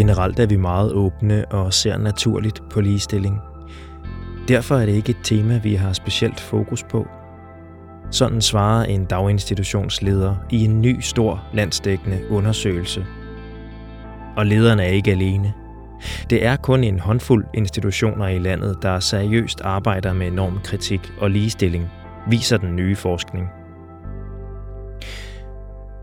Generelt er vi meget åbne og ser naturligt på ligestilling. Derfor er det ikke et tema, vi har specielt fokus på. Sådan svarer en daginstitutionsleder i en ny stor landsdækkende undersøgelse. Og lederne er ikke alene. Det er kun en håndfuld institutioner i landet, der seriøst arbejder med normkritik og ligestilling, viser den nye forskning.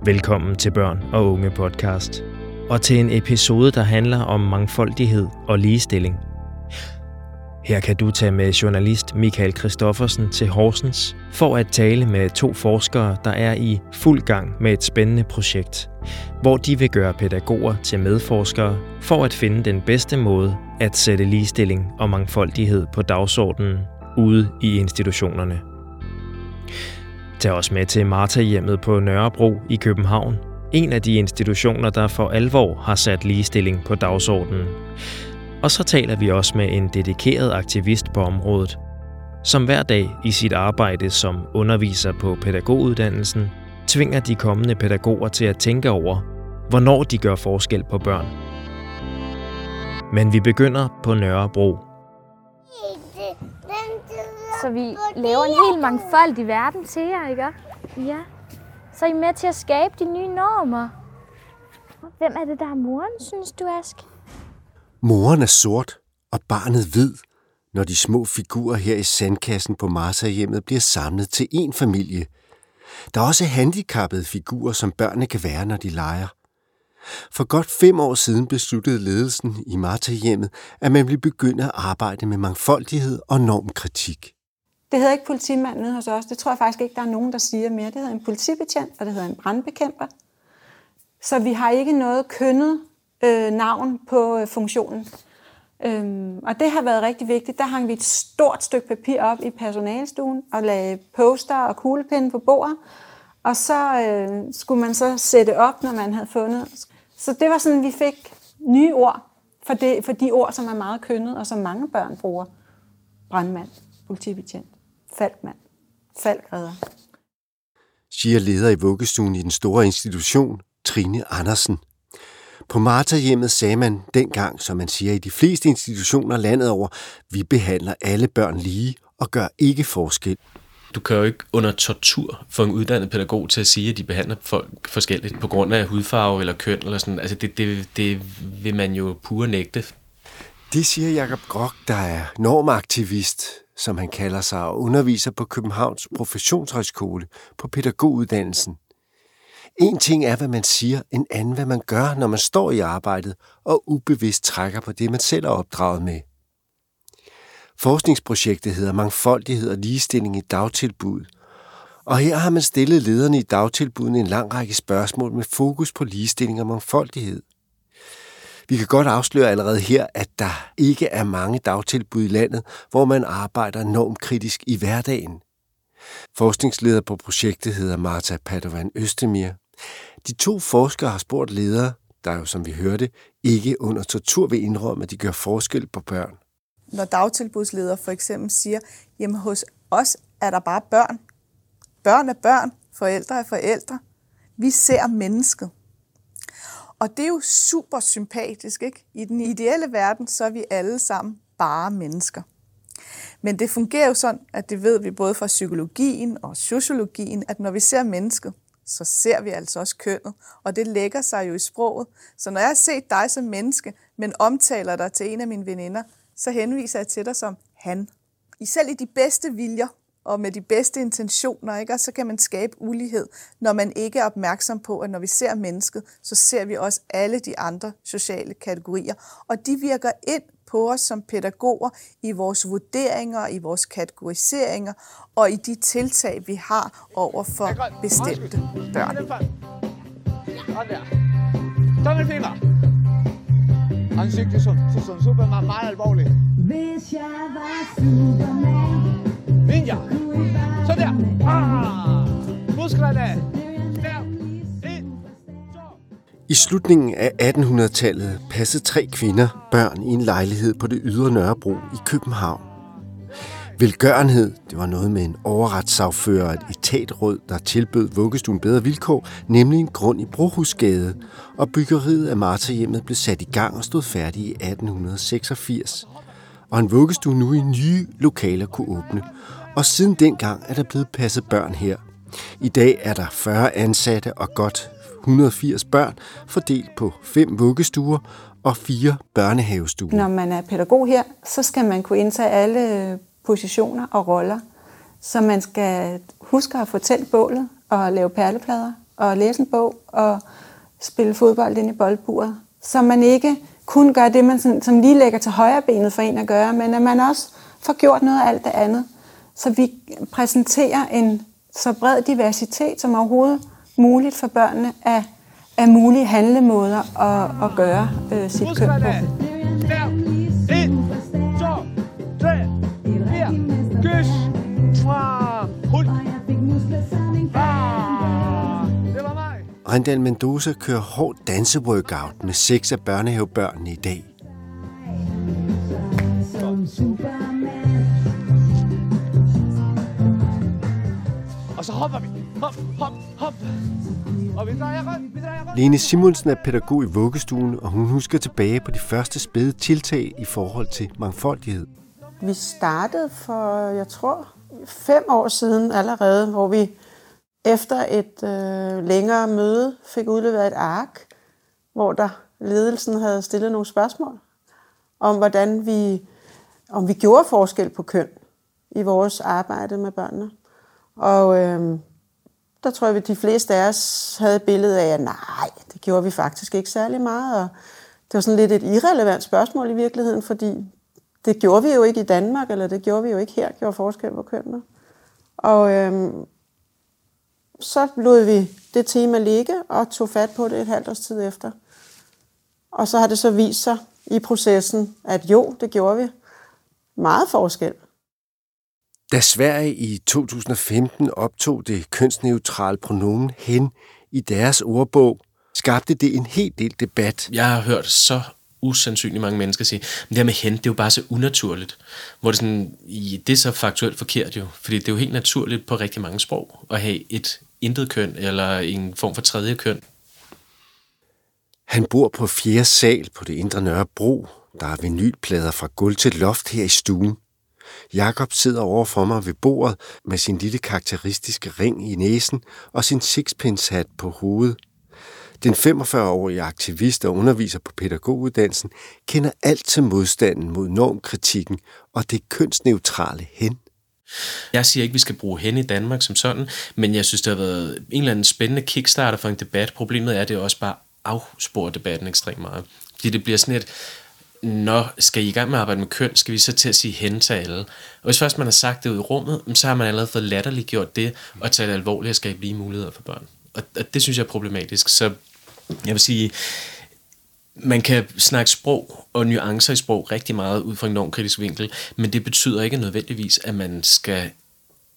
Velkommen til Børn og Unge podcast, og til en episode, der handler om mangfoldighed og ligestilling. Her kan du tage med journalist Michael Christoffersen til Horsens for at tale med to forskere, der er i fuld gang med et spændende projekt, hvor de vil gøre pædagoger til medforskere for at finde den bedste måde at sætte ligestilling og mangfoldighed på dagsordenen ude i institutionerne. Tag os med til Marta-hjemmet på Nørrebro i København, en af de institutioner, der for alvor har sat ligestilling på dagsordenen. Og så taler vi også med en dedikeret aktivist på området, som hver dag i sit arbejde som underviser på pædagoguddannelsen, tvinger de kommende pædagoger til at tænke over, hvornår de gør forskel på børn. Men vi begynder på Nørrebro. Så vi laver en helt mangfoldig verden til jer, ikke? Ja. Så er I med til at skabe de nye normer. Hvem er det, der er moren, synes du, Ask? Moren er sort, og barnet hvid, når de små figurer her i sandkassen på Marsa-hjemmet bliver samlet til én familie. Der er også handicappede figurer, som børnene kan være, når de leger. For godt fem år siden besluttede ledelsen i Marta-hjemmet, at man ville begynde at arbejde med mangfoldighed og normkritik. Det hedder ikke politimand nede hos os. Det tror jeg faktisk ikke, der er nogen, der siger mere. Det hedder en politibetjent, og det hedder en brandbekæmper. Så vi har ikke noget kønnet øh, navn på øh, funktionen. Øhm, og det har været rigtig vigtigt. Der hang vi et stort stykke papir op i personalstuen og lagde poster og kuglepinde på bordet. Og så øh, skulle man så sætte op, når man havde fundet. Så det var sådan, vi fik nye ord for, det, for de ord, som er meget kønnet, og som mange børn bruger. Brandmand, politibetjent, falkmand, falkredder. Siger leder i vuggestuen i den store institution, Trine Andersen. På Marta-hjemmet sagde man dengang, som man siger i de fleste institutioner landet over, vi behandler alle børn lige og gør ikke forskel. Du kan jo ikke under tortur få en uddannet pædagog til at sige, at de behandler folk forskelligt på grund af hudfarve eller køn eller sådan. Altså det, det, det vil man jo pure nægte. Det siger Jakob Grok, der er normaktivist, som han kalder sig, og underviser på Københavns Professionshøjskole på pædagoguddannelsen. En ting er, hvad man siger, en anden, hvad man gør, når man står i arbejdet og ubevidst trækker på det, man selv er opdraget med. Forskningsprojektet hedder Mangfoldighed og ligestilling i dagtilbud. Og her har man stillet lederne i dagtilbuden en lang række spørgsmål med fokus på ligestilling og mangfoldighed. Vi kan godt afsløre allerede her, at der ikke er mange dagtilbud i landet, hvor man arbejder normkritisk i hverdagen. Forskningsleder på projektet hedder Marta Padovan Østemir. De to forskere har spurgt ledere, der jo, som vi hørte, ikke under tortur vil indrømme, at de gør forskel på børn. Når dagtilbudsledere for eksempel siger, jamen hos os er der bare børn. Børn er børn, forældre er forældre. Vi ser mennesket. Og det er jo super sympatisk, ikke? I den ideelle verden, så er vi alle sammen bare mennesker. Men det fungerer jo sådan, at det ved vi både fra psykologien og sociologien, at når vi ser mennesket, så ser vi altså også kønnet, og det lægger sig jo i sproget. Så når jeg har set dig som menneske, men omtaler dig til en af mine veninder, så henviser jeg til dig som han. I selv i de bedste viljer og med de bedste intentioner, ikke? Og så kan man skabe ulighed, når man ikke er opmærksom på, at når vi ser mennesket, så ser vi også alle de andre sociale kategorier. Og de virker ind på os som pædagoger i vores vurderinger, i vores kategoriseringer og i de tiltag, vi har over for bestemte børn. Tommelfinger. Ansigtet som, som Superman meget alvorligt. Hvis jeg var Superman, Ninja. Så der. Ah. Musklerne. Der. En. To. I slutningen af 1800-tallet passede tre kvinder børn i en lejlighed på det ydre Nørrebro i København. Velgørenhed, det var noget med en overretssagfører og et etatråd, der tilbød vuggestuen bedre vilkår, nemlig en grund i Brohusgade, og byggeriet af Martahjemmet blev sat i gang og stod færdig i 1886. Og en vuggestue nu i nye lokaler kunne åbne. Og siden dengang er der blevet passet børn her. I dag er der 40 ansatte og godt 180 børn, fordelt på fem vuggestuer og fire børnehavestuer. Når man er pædagog her, så skal man kunne indtage alle øh, positioner og roller. Så man skal huske at få tændt bålet og lave perleplader og læse en bog og spille fodbold ind i boldburet. Så man ikke kun gør det, man sådan, som lige lægger til højre benet for en at gøre, men at man også får gjort noget af alt det andet. Så vi præsenterer en så bred diversitet som overhovedet muligt for børnene af, af mulige handlemåder at, at gøre øh, sit køn på. Hul. Ah, det var mig. Rindal Mendoza kører hård danseworkout med seks af børnehavebørnene i dag. Og så hopper vi. Hop, hop, hop. Og vi drejer rundt, vi drejer rundt. Lene Simonsen er pædagog i vuggestuen, og hun husker tilbage på de første spæde tiltag i forhold til mangfoldighed. Vi startede for, jeg tror, fem år siden allerede, hvor vi efter et øh, længere møde fik udleveret et ark, hvor der ledelsen havde stillet nogle spørgsmål om, hvordan vi, om vi gjorde forskel på køn i vores arbejde med børnene. Og øh, der tror jeg, at de fleste af os havde et billede af, at nej, det gjorde vi faktisk ikke særlig meget. Og det var sådan lidt et irrelevant spørgsmål i virkeligheden, fordi det gjorde vi jo ikke i Danmark, eller det gjorde vi jo ikke her, gjorde forskel på kønnene. Og øh, så lod vi det tema ligge og tog fat på det et halvt års tid efter. Og så har det så vist sig i processen, at jo, det gjorde vi. Meget forskel. Da Sverige i 2015 optog det kønsneutrale pronomen hen i deres ordbog, skabte det en hel del debat. Jeg har hørt så usandsynligt mange mennesker sige, men det her med hen, det er jo bare så unaturligt. Hvor det, sådan, det er så faktuelt forkert jo, fordi det er jo helt naturligt på rigtig mange sprog at have et intet køn eller en form for tredje køn. Han bor på fjerde sal på det indre Nørrebro. Der er vinylplader fra gulv til loft her i stuen. Jakob sidder over for mig ved bordet med sin lille karakteristiske ring i næsen og sin sixpence-hat på hovedet. Den 45-årige aktivist og underviser på pædagoguddannelsen kender alt til modstanden mod normkritikken og det kønsneutrale hen. Jeg siger ikke, at vi skal bruge hen i Danmark som sådan, men jeg synes, det har været en eller anden spændende kickstarter for en debat. Problemet er, at det også bare afsporer debatten ekstremt meget. Fordi det bliver sådan et, når skal I i gang med at arbejde med køn, skal vi så til at sige hen til alle. Og hvis først man har sagt det ud i rummet, så har man allerede fået latterligt gjort det, og taget det alvorligt at skabe lige muligheder for børn. Og, og det synes jeg er problematisk. Så jeg vil sige, man kan snakke sprog og nuancer i sprog rigtig meget ud fra en normkritisk vinkel, men det betyder ikke nødvendigvis, at man skal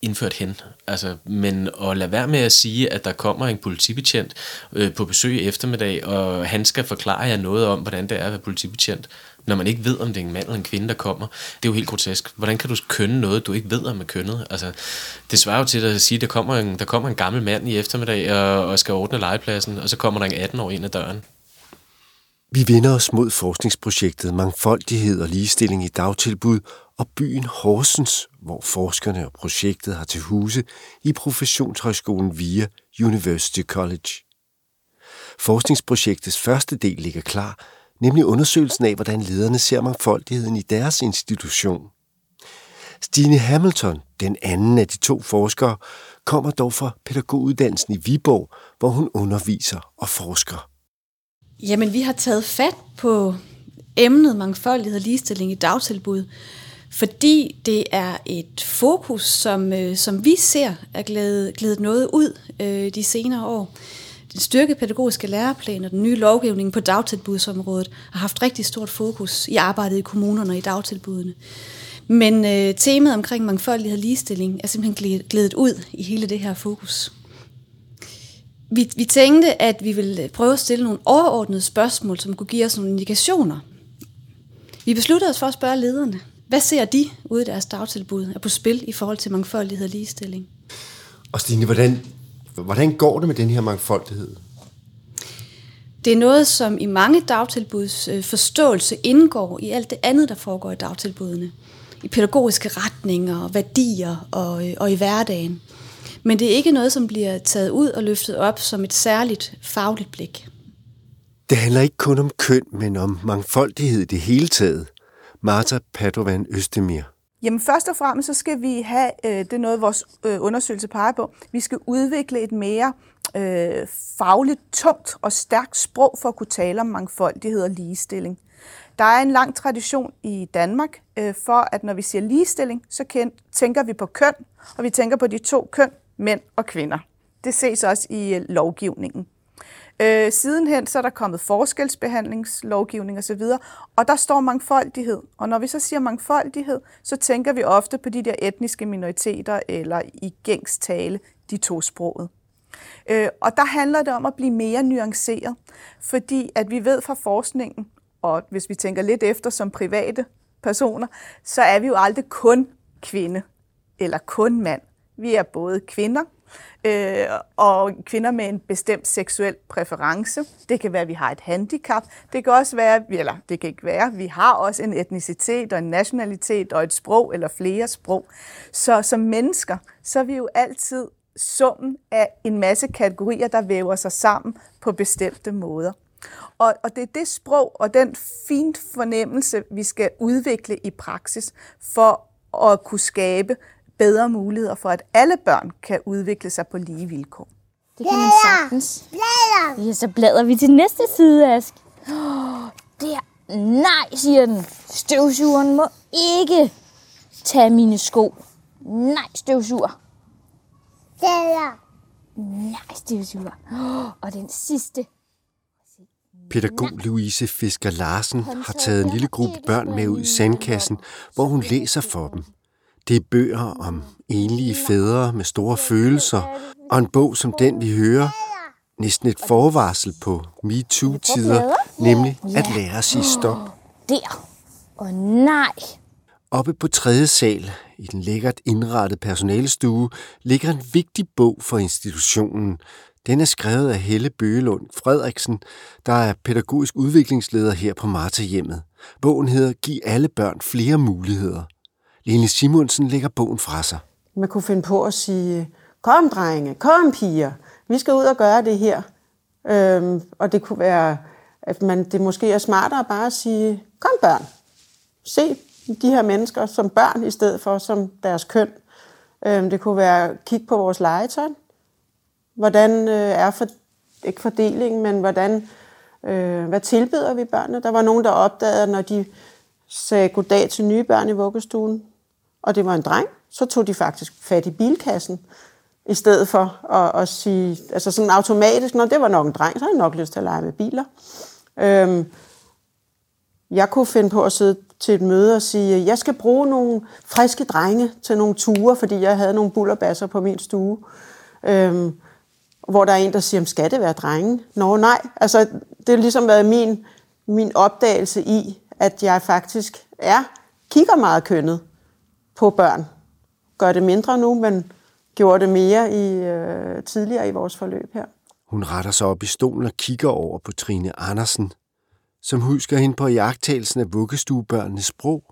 indført hen. Altså, men at lade være med at sige, at der kommer en politibetjent øh, på besøg i eftermiddag, og han skal forklare jer noget om, hvordan det er at være politibetjent, når man ikke ved, om det er en mand eller en kvinde, der kommer. Det er jo helt grotesk. Hvordan kan du kønne noget, du ikke ved, om er kønnet? Altså, det svarer jo til at sige, at der kommer en, der kommer en gammel mand i eftermiddag og, og skal ordne legepladsen, og så kommer der en 18 år ind ad døren. Vi vender os mod forskningsprojektet Mangfoldighed og ligestilling i dagtilbud og byen Horsens, hvor forskerne og projektet har til huse i Professionshøjskolen via University College. Forskningsprojektets første del ligger klar, nemlig undersøgelsen af, hvordan lederne ser mangfoldigheden i deres institution. Stine Hamilton, den anden af de to forskere, kommer dog fra pædagoguddannelsen i Viborg, hvor hun underviser og forsker. Jamen, vi har taget fat på emnet mangfoldighed og ligestilling i dagtilbud, fordi det er et fokus, som, øh, som vi ser er glædet, glædet noget ud øh, de senere år. Øh, styrkede pædagogiske læreplan og den nye lovgivning på dagtilbudsområdet har haft rigtig stort fokus i arbejdet i kommunerne og i dagtilbudene. Men øh, temaet omkring mangfoldighed og ligestilling er simpelthen glædet ud i hele det her fokus. Vi, vi tænkte, at vi ville prøve at stille nogle overordnede spørgsmål, som kunne give os nogle indikationer. Vi besluttede os for at spørge lederne. hvad ser de ude i deres dagtilbud er på spil i forhold til mangfoldighed og ligestilling? Og Stine, hvordan, hvordan går det med den her mangfoldighed? Det er noget, som i mange dagtilbuds øh, forståelse indgår i alt det andet, der foregår i dagtilbudene. I pædagogiske retninger, værdier og, øh, og i hverdagen. Men det er ikke noget, som bliver taget ud og løftet op som et særligt fagligt blik. Det handler ikke kun om køn, men om mangfoldighed i det hele taget. Marta Padovan Østemir. Jamen først og fremmest så skal vi have, øh, det er noget vores øh, undersøgelse peger på, vi skal udvikle et mere øh, fagligt tungt og stærkt sprog for at kunne tale om mangfoldighed og ligestilling. Der er en lang tradition i Danmark øh, for, at når vi siger ligestilling, så kend, tænker vi på køn, og vi tænker på de to køn, mænd og kvinder. Det ses også i øh, lovgivningen. Øh, sidenhen så er der kommet forskelsbehandlingslovgivning osv., og der står mangfoldighed. Og når vi så siger mangfoldighed, så tænker vi ofte på de der etniske minoriteter eller i gængs tale, de to sproget. Øh, og der handler det om at blive mere nuanceret, fordi at vi ved fra forskningen, og hvis vi tænker lidt efter som private personer, så er vi jo aldrig kun kvinde eller kun mand. Vi er både kvinder, øh, og kvinder med en bestemt seksuel præference. Det kan være, at vi har et handicap. Det kan også være, eller det kan ikke være, vi har også en etnicitet og en nationalitet og et sprog eller flere sprog. Så som mennesker, så er vi jo altid summen af en masse kategorier, der væver sig sammen på bestemte måder. Og, og det er det sprog og den fint fornemmelse, vi skal udvikle i praksis for at kunne skabe bedre muligheder for, at alle børn kan udvikle sig på lige vilkår. Det kan man sagtens. Ja, så bladrer vi til næste side, Ask. Oh, der. Nej, siger den. Støvsugeren må ikke tage mine sko. Nej, støvsuger. Der. Nej, støvsuger. Oh, og den sidste. Pædagog Louise Fisker Larsen har taget en lille gruppe børn med ud i sandkassen, hvor hun læser for dem. Det er bøger om enlige fædre med store følelser, og en bog som den, vi hører, næsten et forvarsel på MeToo-tider, nemlig at lære at sige stop. Der. Og nej. Oppe på tredje sal i den lækkert indrettede personalestue ligger en vigtig bog for institutionen. Den er skrevet af Helle Bøgelund Frederiksen, der er pædagogisk udviklingsleder her på Marta Hjemmet. Bogen hedder Giv alle børn flere muligheder. Lene Simonsen lægger bogen fra sig. Man kunne finde på at sige, kom drenge, kom piger, vi skal ud og gøre det her. Øhm, og det kunne være, at man, det måske er smartere bare at sige, kom børn, se de her mennesker som børn i stedet for som deres køn. Øhm, det kunne være, kig på vores legetøj. Hvordan øh, er for, ikke fordelingen, men hvordan, øh, hvad tilbyder vi børnene? Der var nogen, der opdagede, når de sagde goddag til nye børn i vuggestuen, og det var en dreng, så tog de faktisk fat i bilkassen, i stedet for at, at sige, altså sådan automatisk, når det var nok en dreng, så havde jeg nok lyst til at lege med biler. Øhm, jeg kunne finde på at sidde til et møde og sige, jeg skal bruge nogle friske drenge til nogle ture, fordi jeg havde nogle bullerbasser på min stue. Øhm, hvor der er en, der siger, skal det være drenge? Nå nej, altså det har ligesom været min, min opdagelse i, at jeg faktisk er, kigger meget kønnet på børn. Gør det mindre nu, men gjorde det mere i øh, tidligere i vores forløb her. Hun retter sig op i stolen og kigger over på Trine Andersen, som husker hende på jagttagelsen af vuggestuebørnenes sprog.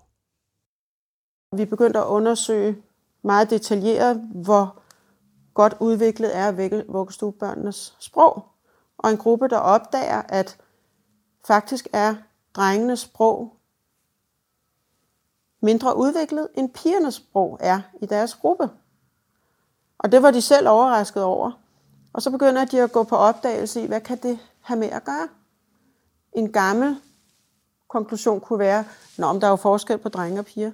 Vi begyndte at undersøge meget detaljeret, hvor godt udviklet er vuggestuebørnenes sprog. Og en gruppe, der opdager, at faktisk er drengenes sprog mindre udviklet, end pigernes sprog er i deres gruppe. Og det var de selv overrasket over. Og så begynder de at gå på opdagelse i, hvad kan det have med at gøre? En gammel konklusion kunne være, om der er jo forskel på drenge og piger.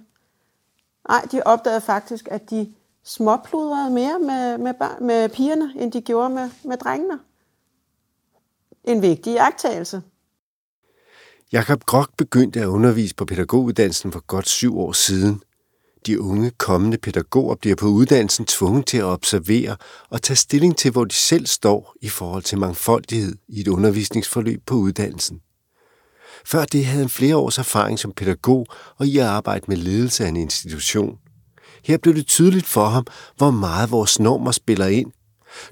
Nej, de opdagede faktisk, at de småpludrede mere med, med, med pigerne, end de gjorde med, med drengene. En vigtig jagttagelse. Jakob Grok begyndte at undervise på pædagoguddannelsen for godt syv år siden. De unge kommende pædagoger bliver på uddannelsen tvunget til at observere og tage stilling til, hvor de selv står i forhold til mangfoldighed i et undervisningsforløb på uddannelsen. Før det havde han flere års erfaring som pædagog og i at arbejde med ledelse af en institution. Her blev det tydeligt for ham, hvor meget vores normer spiller ind.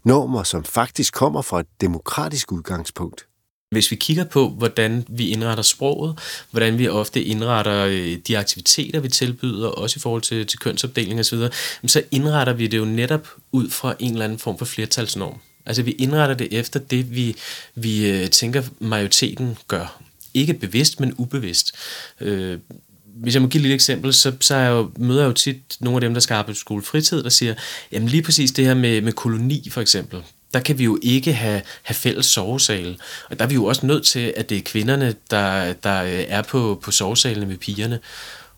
Normer, som faktisk kommer fra et demokratisk udgangspunkt. Hvis vi kigger på, hvordan vi indretter sproget, hvordan vi ofte indretter øh, de aktiviteter, vi tilbyder, også i forhold til, til kønsopdeling osv., så indretter vi det jo netop ud fra en eller anden form for flertalsnorm. Altså vi indretter det efter det, vi, vi øh, tænker majoriteten gør. Ikke bevidst, men ubevidst. Øh, hvis jeg må give et lille eksempel, så, så jeg jo, møder jeg jo tit nogle af dem, der skal arbejde på skolefritid, der siger, jamen lige præcis det her med, med koloni for eksempel, der kan vi jo ikke have, have fælles sovesale. Og der er vi jo også nødt til, at det er kvinderne, der, der øh, er på, på sovesalene med pigerne.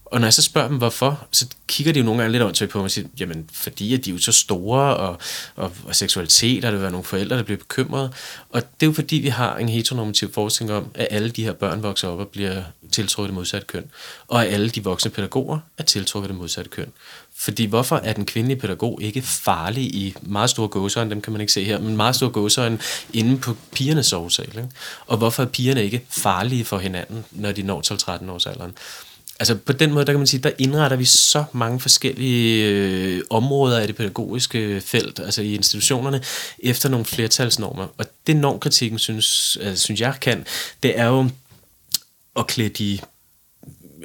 Og når jeg så spørger dem, hvorfor, så kigger de jo nogle gange lidt åndssvagt på mig og siger, jamen fordi at de er jo så store, og, og, og seksualitet, og der vil være nogle forældre, der bliver bekymrede. Og det er jo fordi, vi har en heteronormativ forskning om, at alle de her børn vokser op og bliver tiltrukket det modsatte køn. Og at alle de voksne pædagoger er tiltrukket det modsatte køn. Fordi hvorfor er den kvindelige pædagog ikke farlig i meget store gåsøjne, dem kan man ikke se her, men meget store gåsøjne inde på pigernes sovesal? Ikke? Og hvorfor er pigerne ikke farlige for hinanden, når de når 12-13 års alderen? Altså på den måde, der kan man sige, der indretter vi så mange forskellige øh, områder af det pædagogiske felt, altså i institutionerne, efter nogle flertalsnormer. Og det normkritikken, synes, altså, synes jeg kan, det er jo at klæde de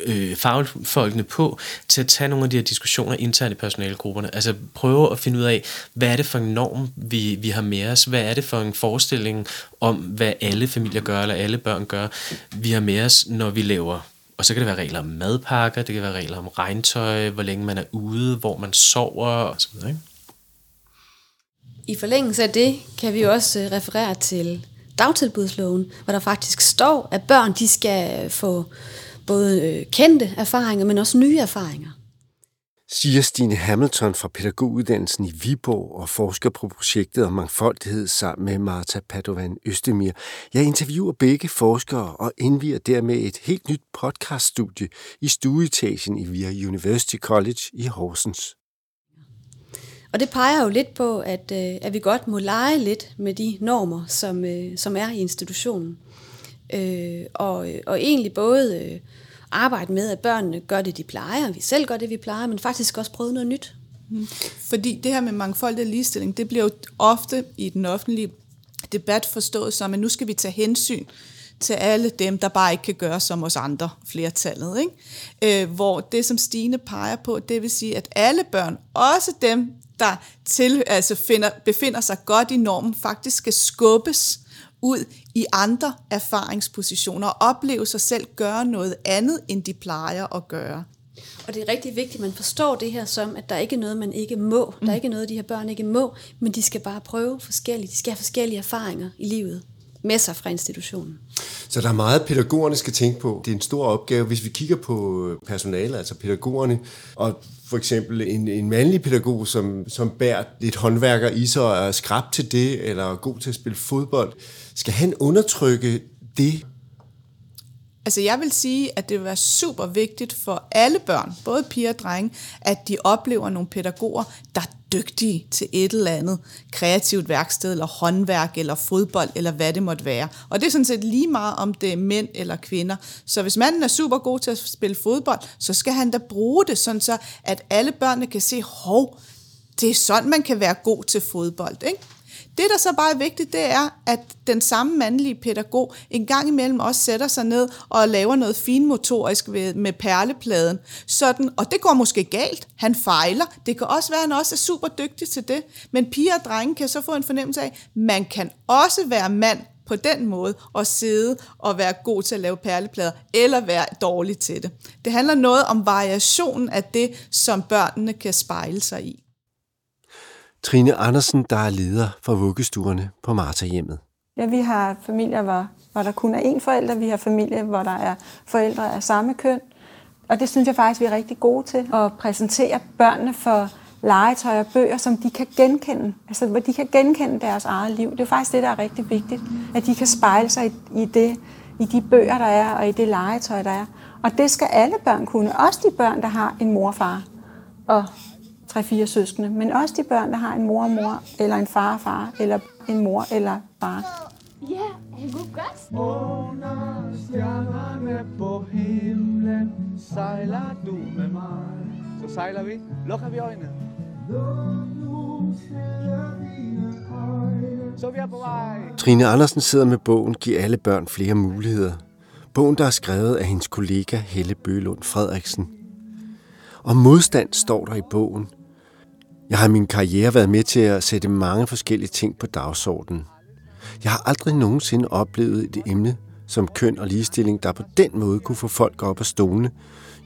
øh, fagfolkene på til at tage nogle af de her diskussioner internt i personalegrupperne. Altså prøve at finde ud af, hvad er det for en norm, vi, vi har med os? Hvad er det for en forestilling om, hvad alle familier gør, eller alle børn gør, vi har med os, når vi laver og så kan det være regler om madpakker, det kan være regler om regntøj, hvor længe man er ude, hvor man sover osv. Ikke? I forlængelse af det kan vi også øh, referere til dagtilbudsloven, hvor der faktisk står, at børn de skal få både øh, kendte erfaringer, men også nye erfaringer siger Stine Hamilton fra pædagoguddannelsen i Viborg og forsker på projektet om mangfoldighed sammen med Marta Padovan Østemir. Jeg interviewer begge forskere og indviger dermed et helt nyt podcaststudie i stueetagen i Via University College i Horsens. Og det peger jo lidt på, at, øh, at vi godt må lege lidt med de normer, som, øh, som er i institutionen. Øh, og, og egentlig både øh, arbejde med, at børnene gør det, de plejer, og vi selv gør det, vi plejer, men faktisk også prøve noget nyt. Mm. Fordi det her med mangfoldig ligestilling, det bliver jo ofte i den offentlige debat forstået som, at nu skal vi tage hensyn til alle dem, der bare ikke kan gøre som os andre, flertallet. Ikke? Øh, hvor det, som Stine peger på, det vil sige, at alle børn, også dem, der til, altså finder, befinder sig godt i normen, faktisk skal skubbes ud i andre erfaringspositioner og opleve sig selv gøre noget andet, end de plejer at gøre. Og det er rigtig vigtigt, at man forstår det her som, at der ikke er noget, man ikke må. Mm. Der er ikke noget, de her børn ikke må, men de skal bare prøve forskellige. De skal have forskellige erfaringer i livet med sig fra institutionen. Så der er meget, pædagogerne skal tænke på. Det er en stor opgave. Hvis vi kigger på øh, personalet, altså pædagogerne, og for eksempel en, en mandlig pædagog, som, som bærer lidt håndværker i sig og er skrab til det, eller er god til at spille fodbold, skal han undertrykke det? Altså jeg vil sige, at det vil være super vigtigt for alle børn, både piger og drenge, at de oplever nogle pædagoger, der er dygtige til et eller andet kreativt værksted, eller håndværk, eller fodbold, eller hvad det måtte være. Og det er sådan set lige meget, om det er mænd eller kvinder. Så hvis manden er super god til at spille fodbold, så skal han da bruge det, sådan så at alle børnene kan se, hov, det er sådan, man kan være god til fodbold. Ikke? Det, der så bare er vigtigt, det er, at den samme mandlige pædagog en gang imellem også sætter sig ned og laver noget finmotorisk med perlepladen. Sådan, og det går måske galt. Han fejler. Det kan også være, at han også er super dygtig til det. Men piger og drenge kan så få en fornemmelse af, at man kan også være mand på den måde og sidde og være god til at lave perleplader, eller være dårlig til det. Det handler noget om variationen af det, som børnene kan spejle sig i. Trine Andersen, der er leder for vuggestuerne på Marta-hjemmet. Ja, vi har familier, hvor, hvor der kun er én forælder. Vi har familier, hvor der er forældre af samme køn. Og det synes jeg faktisk, vi er rigtig gode til. At præsentere børnene for legetøj og bøger, som de kan genkende. Altså, hvor de kan genkende deres eget liv. Det er faktisk det, der er rigtig vigtigt. At de kan spejle sig i, i, det, i de bøger, der er, og i det legetøj, der er. Og det skal alle børn kunne. Også de børn, der har en morfar og. Og tre-fire søskende, men også de børn, der har en mor og mor, eller en far og far, eller en mor eller far. Ja, han kunne godt. Under stjernerne på himlen sejler du med mig. Så sejler vi. Lukker vi øjnene. Så vi er på vej. Trine Andersen sidder med bogen Giv alle børn flere muligheder. Bogen, der er skrevet af hendes kollega Helle Bølund Frederiksen. Og modstand står der i bogen. Jeg har i min karriere været med til at sætte mange forskellige ting på dagsordenen. Jeg har aldrig nogensinde oplevet et emne som køn og ligestilling, der på den måde kunne få folk op af stolene.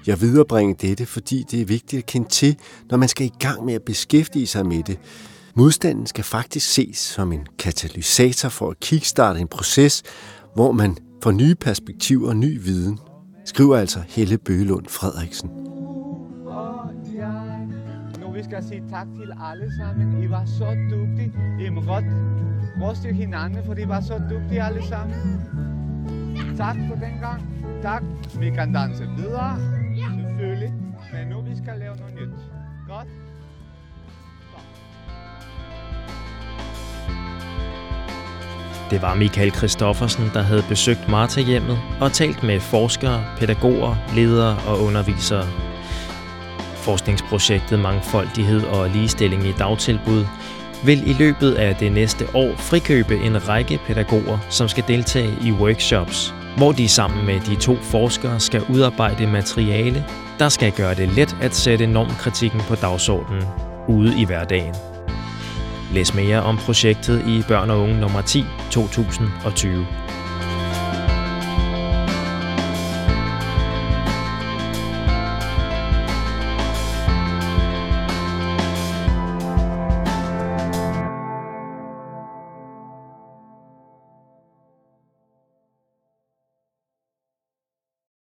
Jeg viderebringer dette, fordi det er vigtigt at kende til, når man skal i gang med at beskæftige sig med det. Modstanden skal faktisk ses som en katalysator for at kickstarte en proces, hvor man får nye perspektiver og ny viden. Skriver altså Helle Bøgelund Frederiksen. Og vi skal sige tak til alle sammen. I var så dygtige. I må godt ryste hinanden, for I var så dygtige alle sammen. Tak for den gang. Tak. Vi kan danse videre. Selvfølgelig. Men nu vi skal lave noget nyt. Godt. Det var Michael Christoffersen, der havde besøgt Marta-hjemmet og talt med forskere, pædagoger, ledere og undervisere. Forskningsprojektet Mangfoldighed og Ligestilling i dagtilbud vil i løbet af det næste år frikøbe en række pædagoger, som skal deltage i workshops, hvor de sammen med de to forskere skal udarbejde materiale, der skal gøre det let at sætte normkritikken på dagsordenen ude i hverdagen. Læs mere om projektet i Børn og Unge nummer 10 2020.